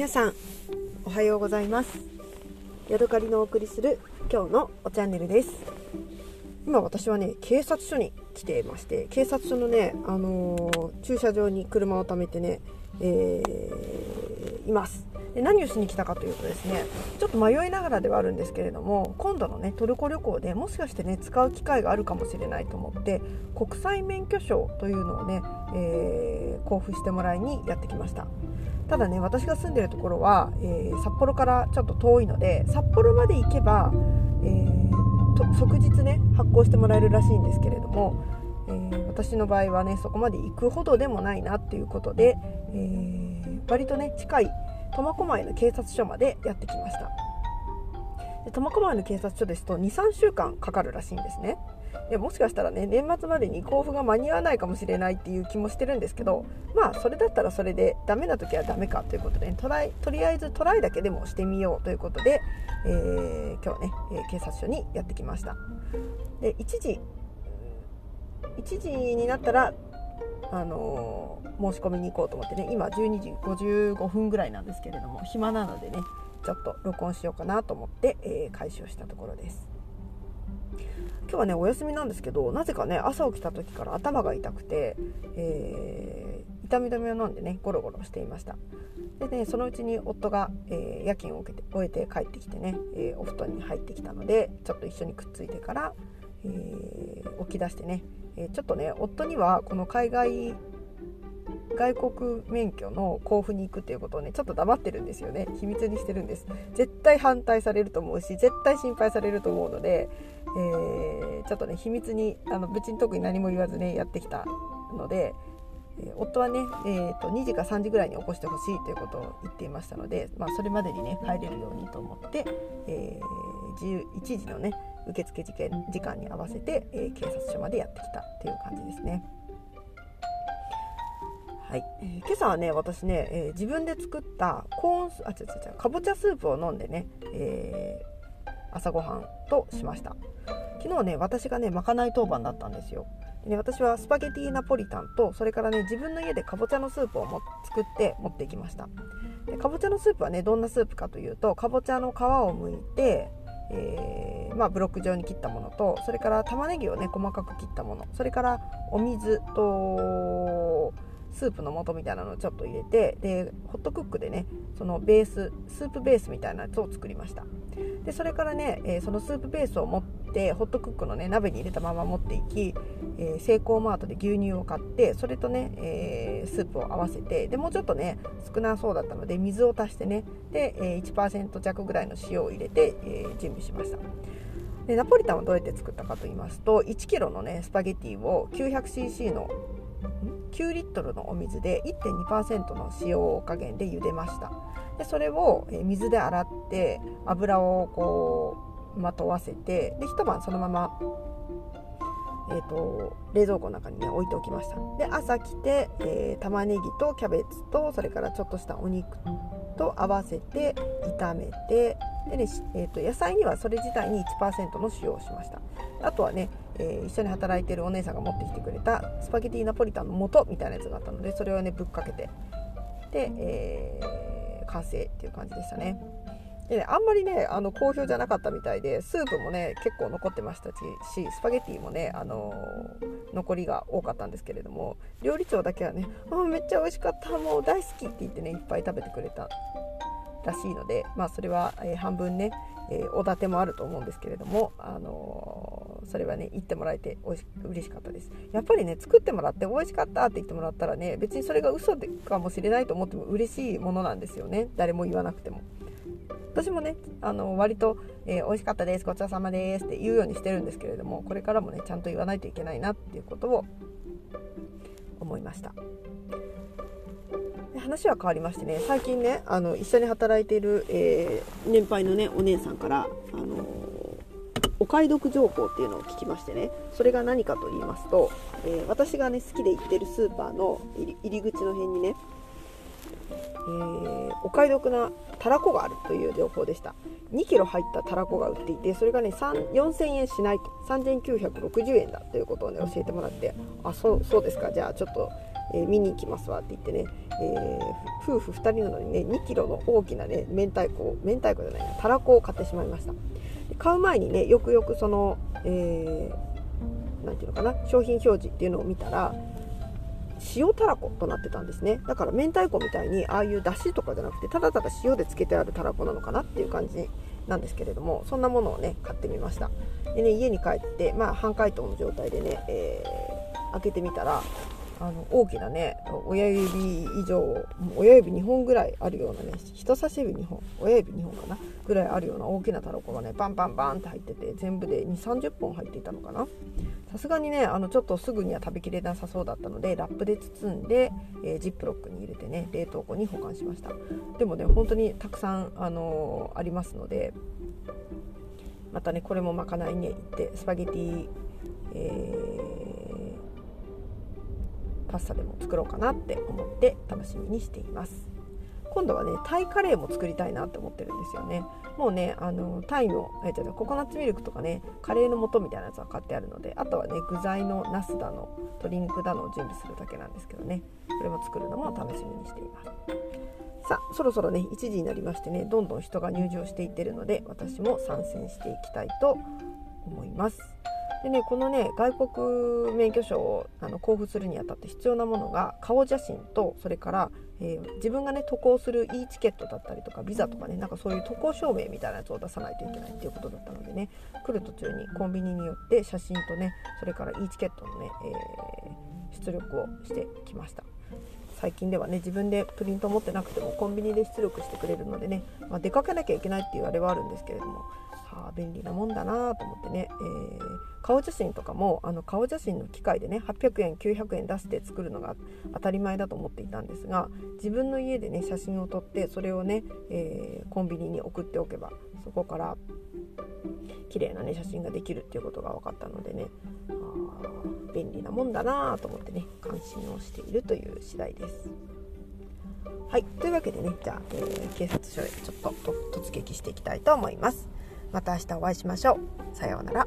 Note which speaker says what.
Speaker 1: 皆さんおはようございます。ヤドカリのお送りする今日のおチャンネルです。今私はね警察署に来ていまして警察署のね、あのー、駐車場に車を止めてね、えー、います。で何をしに来たかというとですねちょっと迷いながらではあるんですけれども今度のねトルコ旅行でもしかしてね使う機会があるかもしれないと思って国際免許証というのをね、えー、交付してもらいにやってきました。ただね私が住んでるところは、えー、札幌からちょっと遠いので札幌まで行けば、えー、と即日ね発行してもらえるらしいんですけれども、えー、私の場合はねそこまで行くほどでもないなっていうことで、え割とね近い苫小牧の警察署までやってきました。で苫小牧の警察署ですと23週間かかるらしいんですね。でもしかしたらね年末までに交付が間に合わないかもしれないっていう気もしてるんですけどまあそれだったらそれでダメな時はダメかということで、ね、トライとりあえずトライだけでもしてみようということで、えー、今日ね、え警察署にやってきました。で1時1時になったらあのー、申し込みに行こうと思ってね今12時55分ぐらいなんですけれども暇なのでねちょっと録音しようかなと思って、えー、開始をしたところです。今日はねお休みなんですけどなぜかね朝起きた時から頭が痛くて、えー、痛み止めを飲んでねゴロゴロしていました。でねそのうちに夫が、えー、夜勤を受けて終えて帰ってきてね、え、お布団に入ってきたのでちょっと一緒にくっついてから、え起き出してねえちょっとね夫にはこの海外外国免許の交付に行くっていうことをねちょっと黙ってるんですよね秘密にしてるんです絶対反対されると思うし絶対心配されると思うので、えー、ちょっとね秘密にあの別に特に何も言わずねやってきたので、夫はね、えーと、2時か3時ぐらいに起こしてほしいということを言っていましたので、まあ、それまでにね帰れるようにと思って、えー、11時のね受付時時間に合わせて、えー、警察署までやってきたっていう感じですね。はい、えー、今朝はね私ね、えー、自分で作ったコーンあ違う違うかぼちゃスープを飲んでね、えー、朝ごはんとしました。昨日ね私がねまかない当番だったんですよ。で、ね、私はスパゲティナポリタンとそれからね自分の家でかぼちゃのスープをも作って持っていきました。でかぼちゃのスープはねどんなスープかというとかぼちゃの皮を剥いてえー、まあ、ブロック状に切ったものとそれから玉ねぎをね細かく切ったものそれからお水とスープの素みたいなのをちょっと入れてでホットクックでねそのベーススープベースみたいなやつを作りました。でそれからね、えー、そのスープベースを持ってホットクックのね鍋に入れたまま持っていき、えー、セイコーマートで牛乳を買ってそれとね、えー、スープを合わせてでもうちょっとね少なそうだったので水を足してねで、えー、1%弱ぐらいの塩を入れて、え、準備しました。でナポリタンはどうやって作ったかと言いますと 1kg のねスパゲティを 900cc の9リットルのお水で1.2%の塩加減で茹でました。でそれを水で洗って油をこうまとわせてで一晩そのままえーと、冷蔵庫の中にね置いておきました。で朝来て、えー、玉ねぎとキャベツとそれからちょっとしたお肉と合わせて炒めてでね、えーと、野菜にはそれ自体に1%の塩をしました。あとはね、えー、一緒に働いてるお姉さんが持ってきてくれたスパゲティナポリタンの素みたいなやつがあったのでそれをねぶっかけて。で、えー、完成っていう感じでしたね。でね、あんまりねあの好評じゃなかったみたいでスープもね結構残ってましたしスパゲティもね、あのー、残りが多かったんですけれども料理長だけはね「あめっちゃ美味しかったもう大好き」って言ってねいっぱい食べてくれたらしいので、まあ、それは、えー、半分ね、えー、おだてもあると思うんですけれども、あのー、それはね言ってもらえておい嬉しかったです。やっぱりね作ってもらって美味しかったって言ってもらったらね別にそれが嘘でかもしれないと思っても嬉しいものなんですよね。誰も言わなくても。私もねあの割と、えー、美味しかったです。ごちそうさまですって言うようにしてるんですけれどもこれからもねちゃんと言わないといけないなっていうことを思いました。話は変わりましてね最近ねあの一緒に働いている、えー、年配のねお姉さんからあのお買い得情報っていうのを聞きましてね。それが何かと言いますと、えー、私がね好きで行ってるスーパーの入り口の辺にねえー、お買い得なたらこがあるという情報でした。2キロ入ったたらこが売っていてそれがね4000円しないと。3960円だということをね教えてもらってあそうそうですか。じゃあちょっと、えー、見に行きますわって言ってね、え、夫婦2人なのにね2キロの大きなね明太子明太子じゃないなたらこを買ってしまいました。買う前にねよくよくその、えー、ていうのかな商品表示っていうのを見たら塩たらことなってたんですね。だから明太子みたいにああいうだしとかじゃなくてただただ塩でつけてあるたらこなのかなっていう感じなんですけれどもそんなものをね買ってみました。でね家に帰ってまあ半解凍の状態でね、えー、開けてみたらあの大きなね親指以上親指2本ぐらいあるようなね人差し指2本親指2本かなぐらいあるような大きなタラコがねバンバンバンって入ってて全部で2 3 0本入っていたのかな。さすがにねあのちょっとすぐには食べきれなさそうだったのでラップで包んで、えー、ジップロックに入れてね冷凍庫に保管しました。でもね本当にたくさん、あのー、ありますのでまたねこれもまかないに行ってスパゲティ、えーパスタでも作ろうかなって思って楽しみにしています。今度はねタイカレーも作りたいなって思ってるんですよね。もうねあのタイのえ違うココナッツミルクとかねカレーの素みたいなやつは買ってあるのであとはね具材のナスだの鶏肉だのを準備するだけなんですけどね。これも作るのも楽しみにしています。さあそろそろね1時になりましてねどんどん人が入場していってるので私も参戦していきたいと思います。でねこのね外国免許証をあの交付するにあたって必要なものが顔写真とそれから、えー、自分がね渡航する e チケットだったりとかビザとかねなんかそういう渡航証明みたいなやつを出さないといけないっていうことだったのでね来る途中にコンビニによって写真とねそれから e チケットのね、えー、出力をしてきました。最近ではね自分でプリント持ってなくてもコンビニで出力してくれるのでね、まあ、出かけなきゃいけないっていうあれはあるんですけれどもはあ便利なもんだなと思ってね、えー、顔写真とかもあの顔写真の機械でね800円900円出して作るのが当たり前だと思っていたんですが自分の家でね写真を撮ってそれをね、えー、コンビニに送っておけばそこから綺麗なね写真ができるっていうことが分かったのでねあ便利なもんだなと思ってね関心をしているという次第です。はい、というわけでねじゃあ、えー、警察署へちょっと突撃していきたいと思います。また明日お会いしましょう。さようなら。